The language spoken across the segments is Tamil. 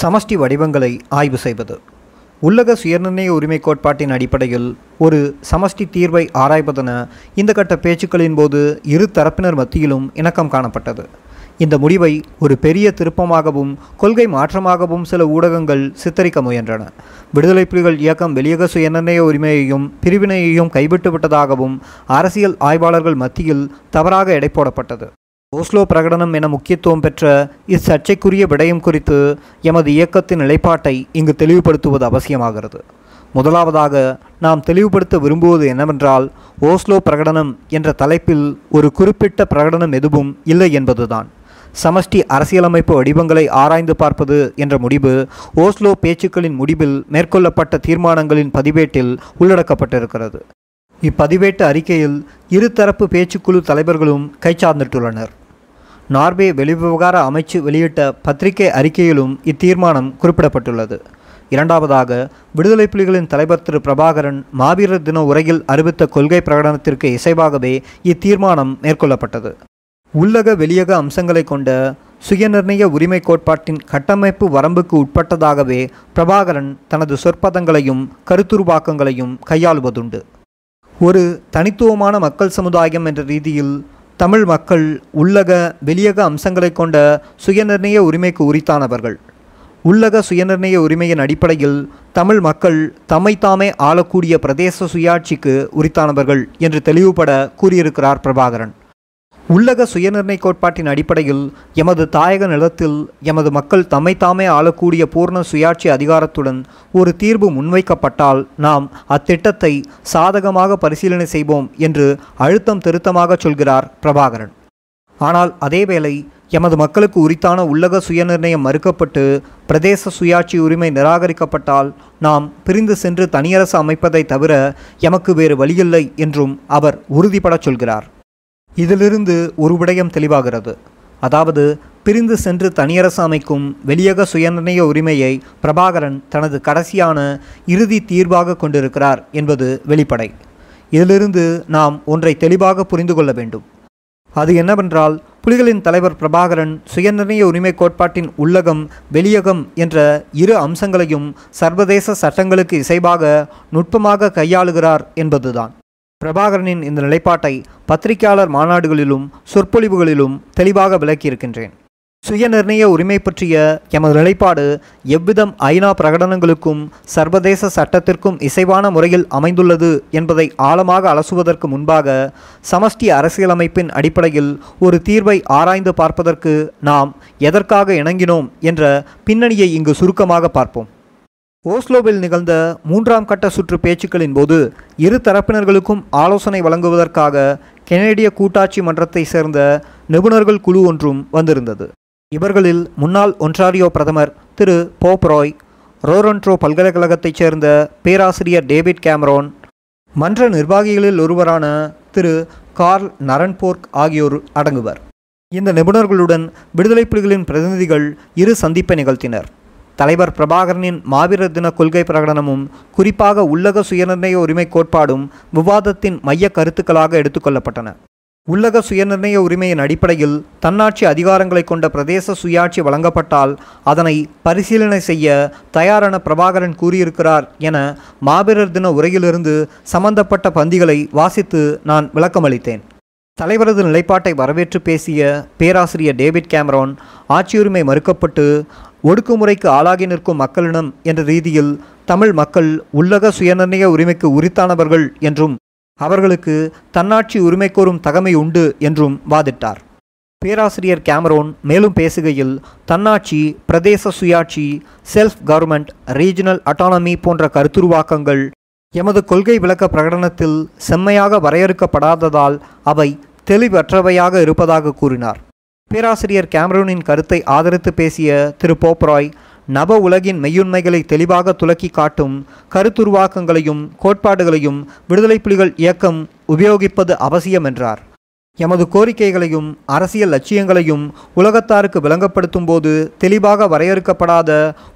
சமஷ்டி வடிவங்களை ஆய்வு செய்வது. உள்ளக சுயநிர்ணய உரிமை கோட்பாட்டின் அடிப்படையில் ஒரு சமஷ்டி தீர்வை ஆராய்வதென இந்த கட்ட பேச்சுக்களின் போது இரு தரப்பினர் மத்தியிலும் இணக்கம் காணப்பட்டது. இந்த முடிவை ஒரு பெரிய திருப்பமாகவும் கொள்கை மாற்றமாகவும் சில ஊடகங்கள் சித்தரிக்க முயன்றன. விடுதலை புலிகள் இயக்கம் வெளியக சுயநிர்ணய உரிமையையும் பிரிவினையையும் கைவிட்டு விட்டதாகவும் அரசியல் ஆய்வாளர்கள் மத்தியில் தவறாக எடை போடப்பட்டது. ஓஸ்லோ பிரகடனம் என முக்கியத்துவம் பெற்ற இச்சர்ச்சைக்குரிய விடயம் குறித்து எமது இயக்கத்தின் நிலைப்பாட்டை இங்கு தெளிவுபடுத்துவது அவசியமாகிறது. முதலாவதாக நாம் தெளிவுபடுத்த விரும்புவது என்னவென்றால் ஓஸ்லோ பிரகடனம் என்ற தலைப்பில் ஒரு குறிப்பிட்ட பிரகடனம் எதுவும் இல்லை என்பதுதான். சமஷ்டி அரசியலமைப்பு வடிவங்களை ஆராய்ந்து பார்ப்பது என்ற முடிவு ஓஸ்லோ பேச்சுக்களின் முடிவில் மேற்கொள்ளப்பட்ட தீர்மானங்களின் பதிவேட்டில் உள்ளடக்கப்பட்டிருக்கிறது. இப்பதிவேட்டு அறிக்கையில் இருதரப்பு பேச்சுக்குழு தலைவர்களும் கைச்சார்ந்திட்டுள்ளனர் நார்வே வெளிவிவகார அமைச்சு வெளியிட்ட பத்திரிகை அறிக்கையிலும் இத்தீர்மானம் குறிப்பிடப்பட்டுள்ளது. இரண்டாவதாக விடுதலை புலிகளின் தலைவர் திரு பிரபாகரன் மாவீரர் தின உரையில் அறிவித்த கொள்கை பிரகடனத்திற்கு இசைவாகவே இத்தீர்மானம் மேற்கொள்ளப்பட்டது. உள்ளக வெளியக அம்சங்களை கொண்ட சுயநிர்ணய உரிமை கோட்பாட்டின் கட்டமைப்பு வரம்புக்கு உட்பட்டதாகவே பிரபாகரன் தனது சொற்பதங்களையும் கருத்துருவாக்கங்களையும் கையாளுவதுண்டு. ஒரு தனித்துவமான மக்கள் சமுதாயம் என்ற ரீதியில் தமிழ் மக்கள் உள்ளக வெளியக அம்சங்களை கொண்ட சுயநிர்ணய உரிமைக்கு உரித்தானவர்கள். உள்ளக சுயநிர்ணய உரிமையின் அடிப்படையில் தமிழ் மக்கள் தம்மைத்தாமே ஆளக்கூடிய பிரதேச சுயாட்சிக்கு உரித்தானவர்கள் என்று தெளிவுபட கூறியிருக்கிறார் பிரபாகரன். உள்ளக சுயநிர்ணய கோட்பாட்டின் அடிப்படையில் எமது தாயக நிலத்தில் எமது மக்கள் தம்மைத்தாமே ஆளக்கூடிய பூர்ண சுயாட்சி அதிகாரத்துடன் ஒரு தீர்வு முன்வைக்கப்பட்டால் நாம் அத்திட்டத்தை சாதகமாக பரிசீலனை செய்வோம் என்று அழுத்தம் திருத்தமாக சொல்கிறார் பிரபாகரன். ஆனால் அதேவேளை எமது மக்களுக்கு உரித்தான உள்ளக சுயநிர்ணயம் மறுக்கப்பட்டு பிரதேச சுயாட்சி உரிமை நிராகரிக்கப்பட்டால் நாம் பிரிந்து சென்று தனியரசு அமைப்பதை தவிர எமக்கு வேறு வழியில்லை என்றும் அவர் உறுதிபடச் சொல்கிறார். இதிலிருந்து ஒரு விடயம் தெளிவாகிறது. அதாவது பிரிந்து சென்று தனியரசு அமைக்கும் வெளியக சுயநிர்ணய உரிமையை பிரபாகரன் தனது கடைசியான இறுதி தீர்வாக கொண்டிருக்கிறார் என்பது வெளிப்படை. இதிலிருந்து நாம் ஒன்றை தெளிவாக புரிந்து கொள்ள வேண்டும். அது என்னவென்றால் புலிகளின் தலைவர் பிரபாகரன் சுயநிர்ணய உரிமை கோட்பாட்டின் உள்ளகம் வெளியகம் என்ற இரு அம்சங்களையும் சர்வதேச சட்டங்களுக்கு இசைவாக நுட்பமாக கையாளுகிறார் என்பதுதான். பிரபாகரனின் இந்த நிலைப்பாட்டை பத்திரிகையாளர் மாநாடுகளிலும் சொற்பொழிவுகளிலும் தெளிவாக விளக்கியிருக்கின்றேன். சுயநிர்ணய உரிமை பற்றிய எமது நிலைப்பாடு எவ்விதம் ஐநா பிரகடனங்களுக்கும் சர்வதேச சட்டத்திற்கும் இசைவான முறையில் அமைந்துள்ளது என்பதை ஆழமாக அலசுவதற்கு முன்பாக சமஷ்டி அரசியலமைப்பின் அடிப்படையில் ஒரு தீர்வை ஆராய்ந்து பார்ப்பதற்கு நாம் எதற்காக இணங்கினோம் என்ற பின்னணியை இங்கு சுருக்கமாக பார்ப்போம். ஓஸ்லோவில் நிகழ்ந்த மூன்றாம் கட்ட சுற்று பேச்சுக்களின் போது இரு தரப்பினர்களுக்கும் ஆலோசனை வழங்குவதற்காக கெனடிய கூட்டாட்சி மன்றத்தை சேர்ந்த நிபுணர்கள் குழு ஒன்றும் வந்திருந்தது. இவர்களில் முன்னாள் ஒன்றாரியோ பிரதமர் திரு போப்ராய் ரோரன்ட்ரோ பல்கலைக்கழகத்தைச் சேர்ந்த பேராசிரியர் டேவிட் கேமரோன் மன்ற நிர்வாகிகளில் ஒருவரான திரு கார்ல் நரன்போர்க் ஆகியோர் அடங்குவர். இந்த நிபுணர்களுடன் விடுதலை புலிகளின் பிரதிநிதிகள் இரு சந்திப்பை நிகழ்த்தினர். தலைவர் பிரபாகரனின் மாவீரர் தின கொள்கை பிரகடனமும் குறிப்பாக உள்ளக சுயநிர்ணய உரிமை கோட்பாடும் விவாதத்தின் மைய கருத்துக்களாக எடுத்துக்கொள்ளப்பட்டன உள்ளக சுயநிர்ணய உரிமையின் அடிப்படையில் தன்னாட்சி அதிகாரங்களை கொண்ட பிரதேச சுயாட்சி வழங்கப்பட்டால் அதனை பரிசீலனை செய்ய தயாரென பிரபாகரன் கூறியிருக்கிறார் என மாவீரர் தின உரையிலிருந்து சம்பந்தப்பட்ட பந்திகளை வாசித்து நான் விளக்கமளித்தேன். தலைவரது நிலைப்பாட்டை வரவேற்று பேசிய பேராசிரியர் டேவிட் கேமரான் ஆட்சியுரிமை மறுக்கப்பட்டு ஒடுக்குமுறைக்கு ஆளாகி நிற்கும் மக்களிடம் என்ற ரீதியில் தமிழ் மக்கள் உள்ளக சுயநிர்ணய உரிமைக்கு உரித்தானவர்கள் என்றும் அவர்களுக்கு தன்னாட்சி உரிமை கோரும் தகமை உண்டு என்றும் வாதிட்டார். பேராசிரியர் கேமரோன் மேலும் பேசுகையில் தன்னாட்சி பிரதேச சுயாட்சி செல்ஃப் கவர்மெண்ட் ரீஜனல் அட்டானமி போன்ற கருத்துருவாக்கங்கள் எமது கொள்கை விளக்க பிரகடனத்தில் செம்மையாக வரையறுக்கப்படாததால் அவை தெளிவற்றவையாக இருப்பதாக கூறினார். பேராசிரியர் கேமரூனின் கருத்தை ஆதரித்து பேசிய திரு போப்ராய் நவ உலகின் மெய்யுண்மைகளை தெளிவாக துலக்கி காட்டும் கருத்துருவாக்கங்களையும் கோட்பாடுகளையும் விடுதலை புலிகள் இயக்கம் உபயோகிப்பது அவசியம் என்றார். எமது கோரிக்கைகளையும் அரசியல் லட்சியங்களையும் உலகத்தாருக்கு விளங்கப்படுத்தும் போது தெளிவாக வரையறுக்கப்படாத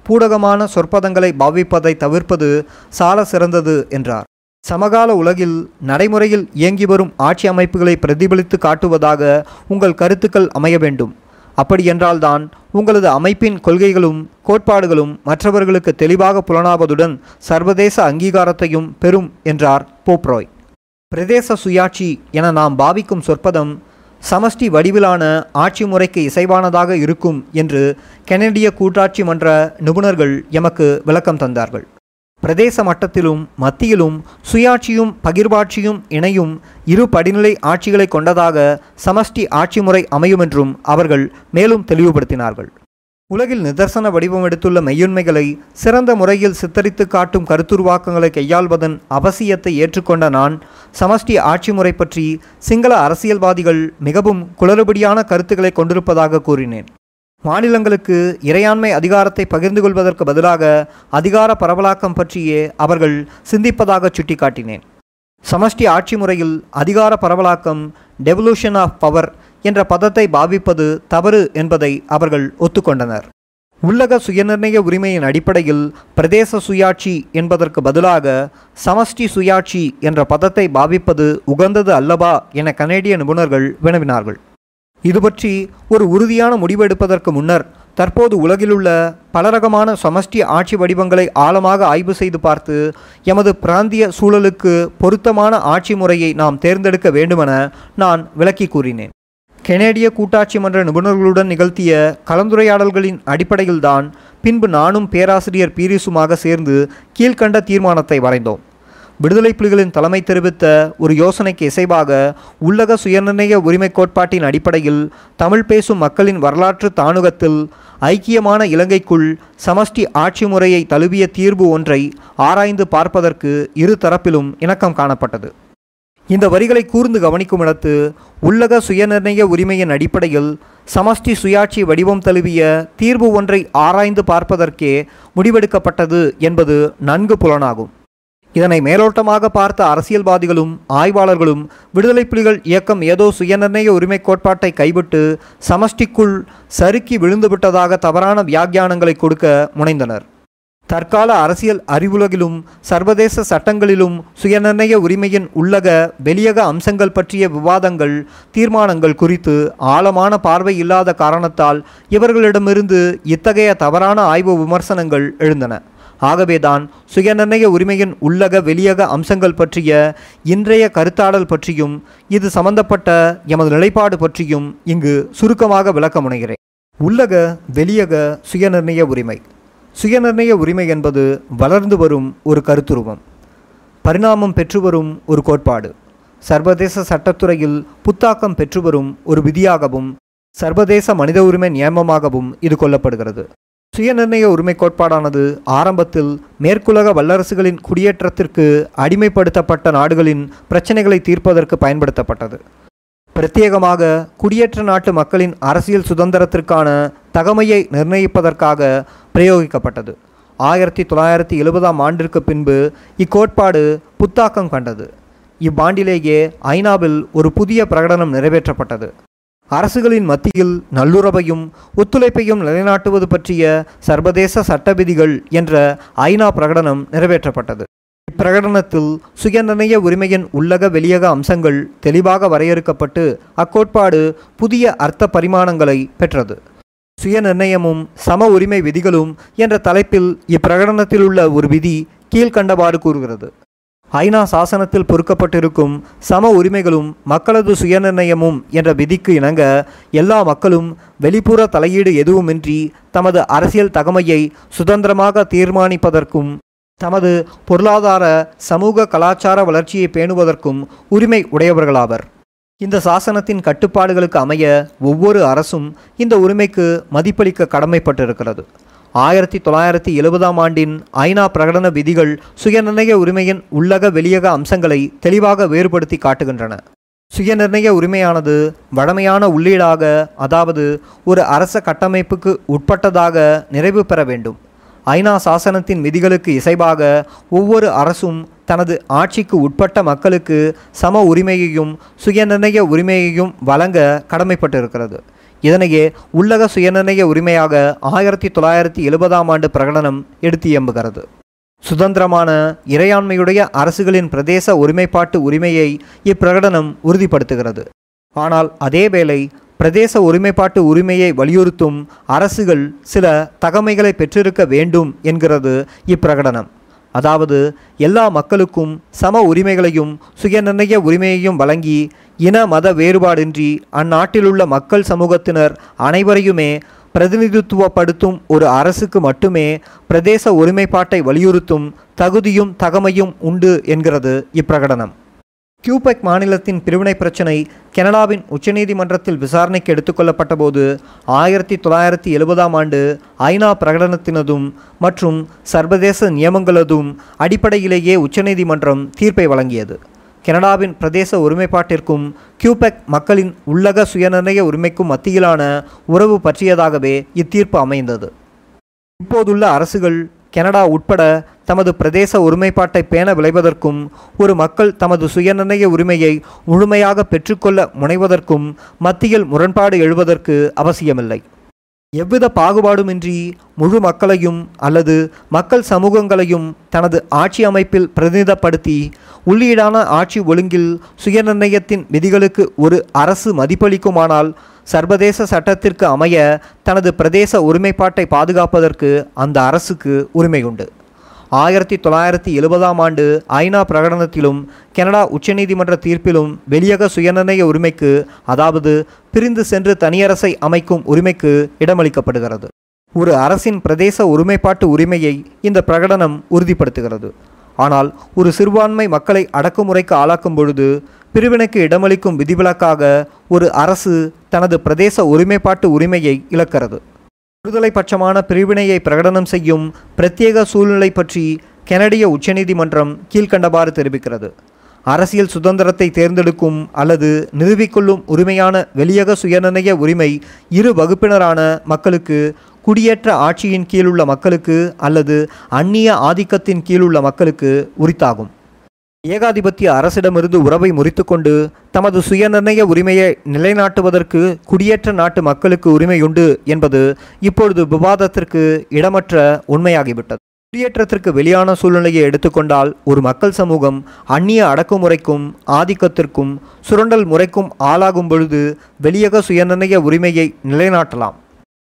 பூடகமான சொற்பதங்களை பாவிப்பதை தவிர்ப்பது சால சிறந்தது என்றார். சமகால உலகில் நடைமுறையில் இயங்கி வரும் ஆட்சி அமைப்புகளை பிரதிபலித்து காட்டுவதாக உங்கள் கருத்துக்கள் அமைய வேண்டும். அப்படியென்றால்தான் உங்களது அமைப்பின் கொள்கைகளும் கோட்பாடுகளும் மற்றவர்களுக்கு தெளிவாக புலனாவதுடன் சர்வதேச அங்கீகாரத்தையும் பெறும் என்றார் போப்ராய். பிரதேச சுயாட்சி என நாம் பாவிக்கும் சொற்பதம் சமஷ்டி வடிவிலான ஆட்சி முறைக்கு இசைவானதாக இருக்கும் என்று கெனடிய கூட்டாட்சி மன்ற நிபுணர்கள் எமக்கு விளக்கம் தந்தார்கள். பிரதேச மட்டத்திலும் மத்தியிலும் சுயாட்சியும் பகிர்வாட்சியும் இணையும் இரு படிநிலை ஆட்சிகளை கொண்டதாக சமஷ்டி ஆட்சி முறை அமையும் என்றும் அவர்கள் மேலும் தெளிவுபடுத்தினார்கள். உலகில் நிதர்சன வடிவம் எடுத்துள்ள மெய்யுண்மைகளை சிறந்த முறையில் சித்தரித்து காட்டும் கருத்துருவாக்கங்களை கையாள்வதன் அவசியத்தை ஏற்றுக்கொண்ட நான் சமஷ்டி ஆட்சி முறை பற்றி சிங்கள அரசியல்வாதிகள் மிகவும் குளறுபடியான கருத்துக்களை கொண்டிருப்பதாக கூறினேன். மாநிலங்களுக்கு இறையாண்மை அதிகாரத்தை பகிர்ந்து கொள்வதற்கு பதிலாக அதிகார பரவலாக்கம் பற்றியே அவர்கள் சிந்திப்பதாக சுட்டிக்காட்டினேன். சமஷ்டி ஆட்சி முறையில் அதிகார பரவலாக்கம் டெவல்யூஷன் ஆஃப் பவர் என்ற பதத்தை பாவிப்பது தவறு என்பதை அவர்கள் ஒத்துக்கொண்டனர். உள்ளக சுயநிர்ணய உரிமையின் அடிப்படையில் பிரதேச சுயாட்சி என்பதற்கு பதிலாக சமஷ்டி சுயாட்சி என்ற பதத்தை பாவிப்பது உகந்தது அல்லவா என கனேடிய நிபுணர்கள் வினவினார்கள். இது பற்றி ஒரு உறுதியான முடிவெடுப்பதற்கு முன்னர் தற்போது உலகிலுள்ள பலரகமான சமஷ்டி ஆட்சி வடிவங்களை ஆழமாக ஆய்வு செய்து பார்த்து எமது பிராந்திய சூழலுக்கு பொருத்தமான ஆட்சி முறையை நாம் தேர்ந்தெடுக்க வேண்டுமென நான் விளக்கி கூறினேன். கெனேடிய கூட்டாட்சி மன்ற நிபுணர்களுடன் நிகழ்த்திய கலந்துரையாடல்களின் அடிப்படையில்தான் பின்பு நானும் பேராசிரியர் பீரிசுமாக சேர்ந்து கீழ்கண்ட தீர்மானத்தை வரைந்தோம். விடுதலை புலிகளின் தலைமை தெரிவித்த ஒரு யோசனைக்கு இசைவாக உள்ளக சுயநிர்ணய உரிமை கோட்பாட்டின் அடிப்படையில் தமிழ் பேசும் மக்களின் வரலாற்று தானுகத்தில் ஐக்கியமான இலங்கைக்குள் சமஷ்டி ஆட்சி முறையை தழுவிய தீர்வு ஒன்றை ஆராய்ந்து பார்ப்பதற்கு இரு தரப்பிலும் இணக்கம் காணப்பட்டது. இந்த வரிகளை கூர்ந்து கவனிக்கும் இடத்து உள்ளக சுயநிர்ணய உரிமையின் அடிப்படையில் சமஷ்டி சுயாட்சி வடிவம் தழுவிய தீர்வு ஒன்றை ஆராய்ந்து பார்ப்பதற்கே முடிவெடுக்கப்பட்டது என்பது நன்கு புலனாகும். இதனை மேலோட்டமாக பார்த்த அரசியல்வாதிகளும் ஆய்வாளர்களும் விடுதலை புலிகள் இயக்கம் ஏதோ சுயநிர்ணய உரிமை கோட்பாட்டை கைவிட்டு சமஷ்டிக்குள் சறுக்கி விழுந்துவிட்டதாக தவறான வியாக்கியானங்களை கொடுக்க முனைந்தனர். தற்கால அரசியல் அறிவுலகிலும் சர்வதேச சட்டங்களிலும் சுயநிர்ணய உரிமையின் உள்ளக வெளியக அம்சங்கள் பற்றிய விவாதங்கள் தீர்மானங்கள் குறித்து ஆழமான பார்வை இல்லாத காரணத்தால் இவர்களிடமிருந்து இத்தகைய தவறான ஆய்வு விமர்சனங்கள் எழுந்தன. ஆகவேதான் சுயநிர்ணய உரிமையின் உள்ளக வெளியக அம்சங்கள் பற்றிய இன்றைய கருத்தாடல் பற்றியும் இது சம்பந்தப்பட்ட எமது நிலைப்பாடு பற்றியும் இங்கு சுருக்கமாக விளக்க முனைகிறேன் உள்ளக வெளியக சுயநிர்ணய உரிமை. சுயநிர்ணய உரிமை என்பது வளர்ந்து வரும் ஒரு கருத்துருவம். பரிணாமம் பெற்றுவரும் ஒரு கோட்பாடு. சர்வதேச சட்டத்துறையில் புத்தாக்கம் பெற்று வரும் ஒரு விதியாகவும் சர்வதேச மனித உரிமை நியமமாகவும் இது கொள்ளப்படுகிறது. சுயநிர்ணய உரிமை கோட்பாடானது ஆரம்பத்தில் மேற்குலக வல்லரசுகளின் குடியேற்றத்திற்கு அடிமைப்படுத்தப்பட்ட நாடுகளின் பிரச்சனைகளை தீர்ப்பதற்கு பயன்படுத்தப்பட்டது. பிரத்யேகமாக குடியேற்ற நாட்டு மக்களின் அரசியல் சுதந்திரத்திற்கான தகமையை நிர்ணயிப்பதற்காக பிரயோகிக்கப்பட்டது. ஆயிரத்தி தொள்ளாயிரத்தி எழுபதாம் ஆண்டிற்கு பின்பு இக்கோட்பாடு புத்தாக்கம் கண்டது. இவ்வாண்டிலேயே ஐநாவில் ஒரு புதிய பிரகடனம் நிறைவேற்றப்பட்டது. அரசுகளின் மத்தியில் நல்லுறவையும் ஒத்துழைப்பையும் நிலைநாட்டுவது பற்றிய சர்வதேச சட்ட விதிகள் என்ற ஐநா பிரகடனம் நிறைவேற்றப்பட்டது. இப்பிரகடனத்தில் சுயநிர்ணய உரிமையின் உள்ளக வெளியக அம்சங்கள் தெளிவாக வரையறுக்கப்பட்டு அக்கோட்பாடு புதிய அர்த்த பரிமாணங்களை பெற்றது. சுயநிர்ணயமும் சம உரிமை விதிகளும் என்ற தலைப்பில் இப்பிரகடனத்தில் உள்ள ஒரு விதி கீழ்கண்டவாறு கூறுகிறது. ஐநா சாசனத்தில் பொறுக்கப்பட்டிருக்கும் சம உரிமைகளும் மக்களது சுயநிர்ணயமும் என்ற விதிக்கு இணங்க எல்லா மக்களும் வெளிப்புற தலையீடு எதுவுமின்றி தமது அரசியல் தகமையை சுதந்திரமாக தீர்மானிப்பதற்கும் தமது பொருளாதார சமூக கலாச்சார வளர்ச்சியை பேணுவதற்கும் உரிமை உடையவர்களாவர். இந்த சாசனத்தின் கட்டுப்பாடுகளுக்கு அமைய ஒவ்வொரு அரசும் இந்த உரிமைக்கு மதிப்பளிக்க கடமைப்பட்டிருக்கிறது. ஆயிரத்தி தொள்ளாயிரத்தி எழுபதாம் ஆண்டின் ஐநா பிரகடன விதிகள் சுயநிர்ணய உரிமையின் உள்ளக வெளியக அம்சங்களை தெளிவாக வேறுபடுத்தி காட்டுகின்றன. சுயநிர்ணய உரிமையானது வழமையான உள்ளீடாக அதாவது ஒரு அரச கட்டமைப்புக்கு உட்பட்டதாக நிறைவு பெற வேண்டும். ஐநா சாசனத்தின் விதிகளுக்கு இசைவாக ஒவ்வொரு அரசும் தனது ஆட்சிக்கு உட்பட்ட மக்களுக்கு சம உரிமையையும் சுயநிர்ணய உரிமையையும் வழங்க கடமைப்பட்டிருக்கிறது. இதனையே உள்ளக சுயநிர்ணய உரிமையாக ஆயிரத்தி தொள்ளாயிரத்தி எழுபதாம் ஆண்டு பிரகடனம் எடுத்து எம்புகிறது சுதந்திரமான இறையாண்மையுடைய அரசுகளின் பிரதேச ஒருமைப்பாட்டு உரிமையை இப்பிரகடனம் உறுதிப்படுத்துகிறது. ஆனால் அதேவேளை பிரதேச ஒருமைப்பாட்டு உரிமையை வலியுறுத்தும் அரசுகள் சில தகமைகளை பெற்றிருக்க வேண்டும் என்கிறது இப்பிரகடனம். அதாவது எல்லா மக்களுக்கும் சம உரிமைகளையும் சுயநிர்ணய உரிமையையும் வழங்கி இன மத வேறுபாடின்றி அந்நாட்டிலுள்ள மக்கள் சமூகத்தினர் அனைவரையுமே பிரதிநிதித்துவப்படுத்தும் ஒரு அரசுக்கு மட்டுமே பிரதேச ஒருமைப்பாட்டை வலியுறுத்தும் தகுதியும் தகமையும் உண்டு என்கிறது இப்பிரகடனம். கியூபெக் மாநிலத்தின் பிரிவினை பிரச்சினை கனடாவின் உச்சநீதிமன்றத்தில் விசாரணைக்கு எடுத்துக்கொள்ளப்பட்ட போது ஆயிரத்தி தொள்ளாயிரத்தி எழுபதாம் ஆண்டு ஐநா பிரகடனத்தினதும் மற்றும் சர்வதேச நியமங்களதும் அடிப்படையிலேயே உச்சநீதிமன்றம் தீர்ப்பை வழங்கியது. கனடாவின் பிரதேச ஒருமைப்பாட்டிற்கும் கியூபெக் மக்களின் உள்ளக சுயநிர்ணய உரிமைக்கும் மத்தியிலான உறவு பற்றியதாகவே இத்தீர்ப்பு அமைந்தது. இப்போதுள்ள அரசுகள் கனடா உட்பட தமது பிரதேச ஒருமைப்பாட்டை பேண விளைவதற்கும் ஒரு மக்கள் தமது சுயநிர்ணய உரிமையை முழுமையாக பெற்றுக்கொள்ள முனைவதற்கும் மத்தியில் முரண்பாடு எழுவதற்கு அவசியமில்லை. எவ்வித பாகுபாடுமின்றி முழு மக்களையும் அல்லது மக்கள் சமூகங்களையும் தனது ஆட்சி அமைப்பில் பிரதிநிதப்படுத்தி உள்ளீடான ஆட்சி ஒழுங்கில் சுயநிர்ணயத்தின் விதிகளுக்கு ஒரு அரசு மதிப்பளிக்குமானால் சர்வதேச சட்டத்திற்கு அமைய தனது பிரதேச ஒருமைப்பாட்டை பாதுகாப்பதற்கு அந்த அரசுக்கு உரிமை உண்டு ஆயிரத்தி தொள்ளாயிரத்தி எழுபதாம் ஆண்டு ஐநா பிரகடனத்திலும் கனடா உச்சநீதிமன்ற தீர்ப்பிலும் வெளியக சுயநிர்ணய உரிமைக்கு அதாவது பிரிந்து சென்று தனியரசை அமைக்கும் உரிமைக்கு இடமளிக்கப்படுகிறது. ஒரு அரசின் பிரதேச ஒருமைப்பாட்டு உரிமையை இந்த பிரகடனம் உறுதிப்படுத்துகிறது. ஆனால் ஒரு சிறுபான்மை மக்களை அடக்குமுறைக்கு ஆளாக்கும் பொழுது பிரிவினைக்கு இடமளிக்கும் விதிவிலக்காக ஒரு அரசு தனது பிரதேச ஒருமைப்பாட்டு உரிமையை இழக்கிறது. விடுதலை பட்சமான பிரிவினையை பிரகடனம் செய்யும் பிரத்யேக சூழ்நிலை பற்றி கெனடிய உச்சநீதிமன்றம் கீழ்க்கண்டவாறு தெரிவிக்கிறது. அரசியல் சுதந்திரத்தை தேர்ந்தெடுக்கும் அல்லது நிறுவிக்கொள்ளும் உரிமையான வெளியக சுயநிர்ணய உரிமை இரு வகுப்பினரான மக்களுக்கு குடியேற்ற ஆட்சியின் கீழுள்ள மக்களுக்கு அல்லது அந்நிய ஆதிக்கத்தின் கீழுள்ள மக்களுக்கு உரித்தாகும். ஏகாதிபத்திய அரசிடமிருந்து உறவை முறித்துக்கொண்டு தமது சுயநிர்ணய உரிமையை நிலைநாட்டுவதற்கு குடியேற்ற நாட்டு மக்களுக்கு உரிமையுண்டு என்பது இப்பொழுது விவாதத்திற்கு இடமற்ற உண்மையாகிவிட்டது. குடியேற்றத்திற்கு வெளியான சூழ்நிலையை எடுத்துக்கொண்டால் ஒரு மக்கள் சமூகம் அந்நிய அடக்குமுறைக்கும் ஆதிக்கத்திற்கும் சுரண்டல் முறைக்கும் ஆளாகும் பொழுது வெளியக சுயநிர்ணய உரிமையை நிலைநாட்டலாம்.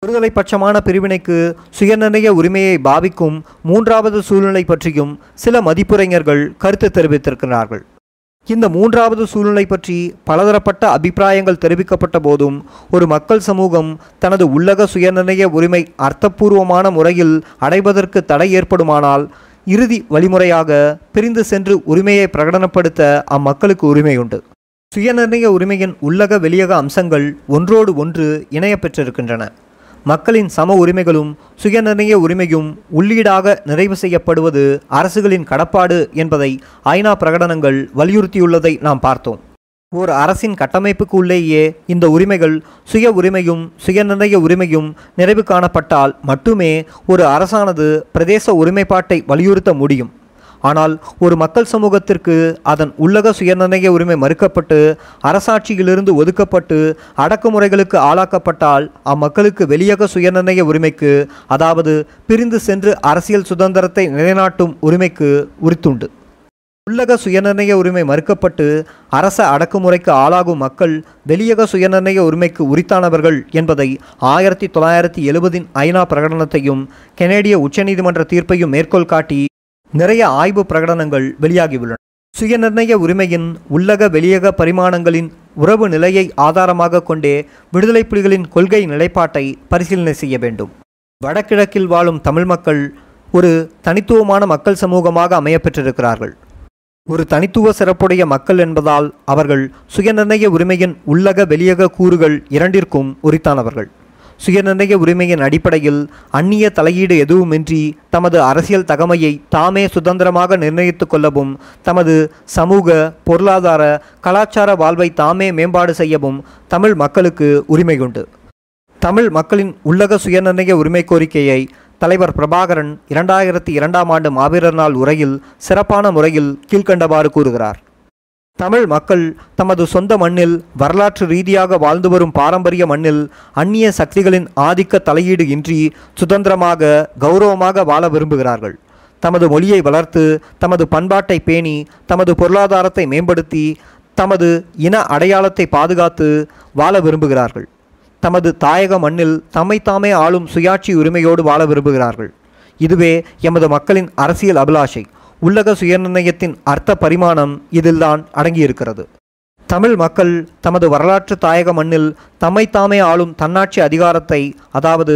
விடுதலை பட்சமான பிரிவினைக்கு சுயநிர்ணய உரிமையை பாவிக்கும் மூன்றாவது சூழ்நிலை பற்றியும் சில மதிப்புரைஞர்கள் கருத்து தெரிவித்திருக்கிறார்கள். இந்த மூன்றாவது சூழ்நிலை பற்றி பலதரப்பட்ட அபிப்பிராயங்கள் தெரிவிக்கப்பட்ட போதும் ஒரு மக்கள் சமூகம் தனது உள்ளக சுயநிர்ணய உரிமை அர்த்தபூர்வமான முறையில் அடைவதற்கு தடை ஏற்படுமானால் இறுதி வழிமுறையாக பிரிந்து சென்று உரிமையை பிரகடனப்படுத்த அம்மக்களுக்கு உரிமை உண்டு சுயநிர்ணய உரிமையின் உள்ளக வெளியக அம்சங்கள் ஒன்றோடு ஒன்று இணைய பெற்றிருக்கின்றன. மக்களின் சம உரிமைகளும் சுயநிர்ணய உரிமையும் உள்ளீடாக நிறைவு செய்யப்படுவது அரசுகளின் கடப்பாடு என்பதை ஐநா பிரகடனங்கள் வலியுறுத்தியுள்ளதை நாம் பார்த்தோம். ஓர் அரசின் கட்டமைப்புக்கு உள்ளேயே இந்த உரிமைகள் சுய உரிமையும் சுயநிர்ணய உரிமையும் நிறைவு காணப்பட்டால் மட்டுமே ஒரு அரசானது பிரதேச ஒருமைப்பாட்டை வலியுறுத்த முடியும். ஆனால் ஒரு மக்கள் சமூகத்திற்கு அதன் உள்ளக சுயநிர்ணய உரிமை மறுக்கப்பட்டு அரசாட்சியிலிருந்து ஒதுக்கப்பட்டு அடக்குமுறைகளுக்கு ஆளாக்கப்பட்டால் அம்மக்களுக்கு வெளியக சுயநிர்ணய உரிமைக்கு அதாவது பிரிந்து சென்று அரசியல் சுதந்திரத்தை நிலைநாட்டும் உரிமைக்கு உரித்துண்டு. உள்ளக சுயநிர்ணய உரிமை மறுக்கப்பட்டு அரச அடக்குமுறைக்கு ஆளாகும் மக்கள் வெளியக சுயநிர்ணய உரிமைக்கு உரித்தானவர்கள் என்பதை ஆயிரத்தி தொள்ளாயிரத்தி எழுபதின் ஐநா பிரகடனத்தையும் கெனேடிய உச்சநீதிமன்ற தீர்ப்பையும் மேற்கோள் காட்டி நிறைய ஆய்வு பிரகடனங்கள் வெளியாகியுள்ளன. சுயநிர்ணய உரிமையின் உள்ளக வெளியக பரிமாணங்களின் உறவு நிலையை ஆதாரமாக கொண்டே விடுதலை புலிகளின் கொள்கை நிலைப்பாட்டை பரிசீலனை செய்ய வேண்டும். வடகிழக்கில் வாழும் தமிழ் மக்கள் ஒரு தனித்துவமான மக்கள் சமூகமாக அமையப்பெற்றிருக்கிறார்கள். ஒரு தனித்துவ சிறப்புடைய மக்கள் என்பதால் அவர்கள் சுயநிர்ணய உரிமையின் உள்ளக வெளியக கூறுகள் இரண்டிற்கும் உரித்தானவர்கள். சுயநிர்ணய உரிமையின் அடிப்படையில் அந்நிய தலையீடு எதுவுமின்றி தமது அரசியல் தகமையை தாமே சுதந்திரமாக நிர்ணயித்துக் கொள்ளவும் தமது சமூக பொருளாதார கலாச்சார வாழ்வை தாமே மேம்பாடு செய்யவும் தமிழ் மக்களுக்கு உரிமை உண்டு தமிழ் மக்களின் உள்ளக சுயநிர்ணய உரிமை கோரிக்கையை தலைவர் பிரபாகரன் இரண்டாயிரத்தி இரண்டாம் ஆண்டு மாவீரர் நாள் உரையில் சிறப்பான முறையில் கீழ்க்கண்டவாறு கூறுகிறார். தமிழ் மக்கள் தமது சொந்த மண்ணில் வரலாற்று ரீதியாக வாழ்ந்து வரும் பாரம்பரிய மண்ணில் அந்நிய சக்திகளின் ஆதிக்க தலையீடு இன்றி சுதந்திரமாக கௌரவமாக வாழ விரும்புகிறார்கள். தமது மொழியை வளர்த்து தமது பண்பாட்டை பேணி தமது பொருளாதாரத்தை மேம்படுத்தி தமது இன அடையாளத்தை பாதுகாத்து வாழ விரும்புகிறார்கள். தமது தாயக மண்ணில் தம்மைத்தாமே ஆளும் சுயாட்சி உரிமையோடு வாழ விரும்புகிறார்கள். இதுவே எமது மக்களின் அரசியல் அபிலாஷை. உள்ளக சுயநிர்ணயத்தின் அர்த்த பரிமாணம் இதில்தான் அடங்கியிருக்கிறது. தமிழ் மக்கள் தமது வரலாற்று தாயக மண்ணில் தம்மைத்தாமே ஆளும் தன்னாட்சி அதிகாரத்தை அதாவது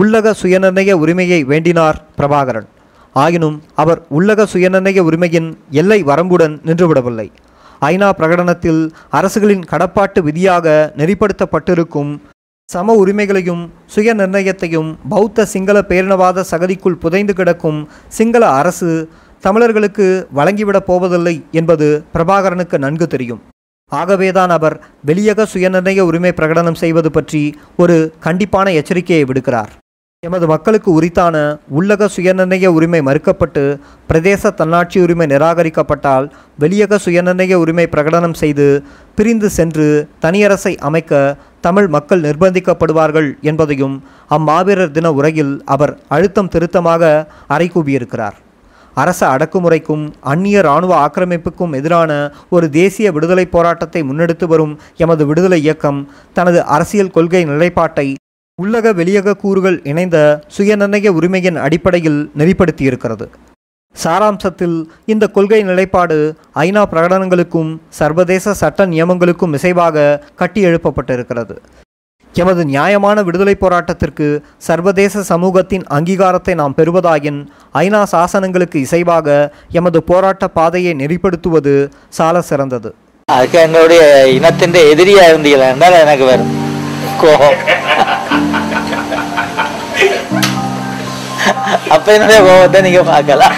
உள்ளக சுயநிர்ணய உரிமையை வேண்டினார் பிரபாகரன். ஆயினும் அவர் உள்ளக சுயநிர்ணய உரிமையின் எல்லை வரம்புடன் நின்றுவிடவில்லை. ஐநா பிரகடனத்தில் அரசுகளின் கடப்பாட்டு விதியாக நெறிப்படுத்தப்பட்டிருக்கும் சம உரிமைகளையும் சுய நிர்ணயத்தையும் பௌத்த சிங்கள பேரினவாத சகதிக்குள் புதைந்து கிடக்கும் சிங்கள அரசு தமிழர்களுக்கு வழங்கிவிடப் போவதில்லை என்பது பிரபாகரனுக்கு நன்கு தெரியும். ஆகவேதான் அவர் வெளியக சுயநிர்ணய உரிமை பிரகடனம் செய்வது பற்றி ஒரு கண்டிப்பான எச்சரிக்கையை விடுக்கிறார். எமது மக்களுக்கு உரித்தான உள்ளக சுயநிர்ணய உரிமை மறுக்கப்பட்டு பிரதேச தன்னாட்சி உரிமை நிராகரிக்கப்பட்டால் வெளியக சுயநிர்ணய உரிமை பிரகடனம் செய்து பிரிந்து சென்று தனியரசை அமைக்க தமிழ் மக்கள் நிர்பந்திக்கப்படுவார்கள் என்பதையும் அம்மாவீரர் தின உரையில் அவர் அழுத்தம் திருத்தமாக அறைகூவியிருக்கிறார். அரச அடக்குமுறைக்கும் அந்நிய இராணுவ ஆக்கிரமிப்புக்கும் எதிரான ஒரு தேசிய விடுதலை போராட்டத்தை முன்னெடுத்து வரும் எமது விடுதலை இயக்கம் தனது அரசியல் கொள்கை நிலைப்பாட்டை உள்ளக வெளியக கூறுகள் இணைந்த சுயநிர்ணய உரிமையின் அடிப்படையில் நெறிப்படுத்தியிருக்கிறது. சாராம்சத்தில் இந்த கொள்கை நிலைப்பாடு ஐநா பிரகடனங்களுக்கும் சர்வதேச சட்ட நியமங்களுக்கும் இசைவாக கட்டியெழுப்பப்பட்டிருக்கிறது. எமது நியாயமான விடுதலை போராட்டத்திற்கு சர்வதேச சமூகத்தின் அங்கீகாரத்தை நாம் பெறுவதாயின் ஐநா சாசனங்களுக்கு இசைவாக எமது போராட்ட பாதையை நெறிப்படுத்துவது சால சிறந்தது. அதுக்கு எங்களுடைய இனத்தின் எதிரியா இருந்தீங்களா? என்றால் எனக்கு வரும். கோபம். அப்ப என்னுடைய கோபத்தை நீங்க பார்க்கலாம்.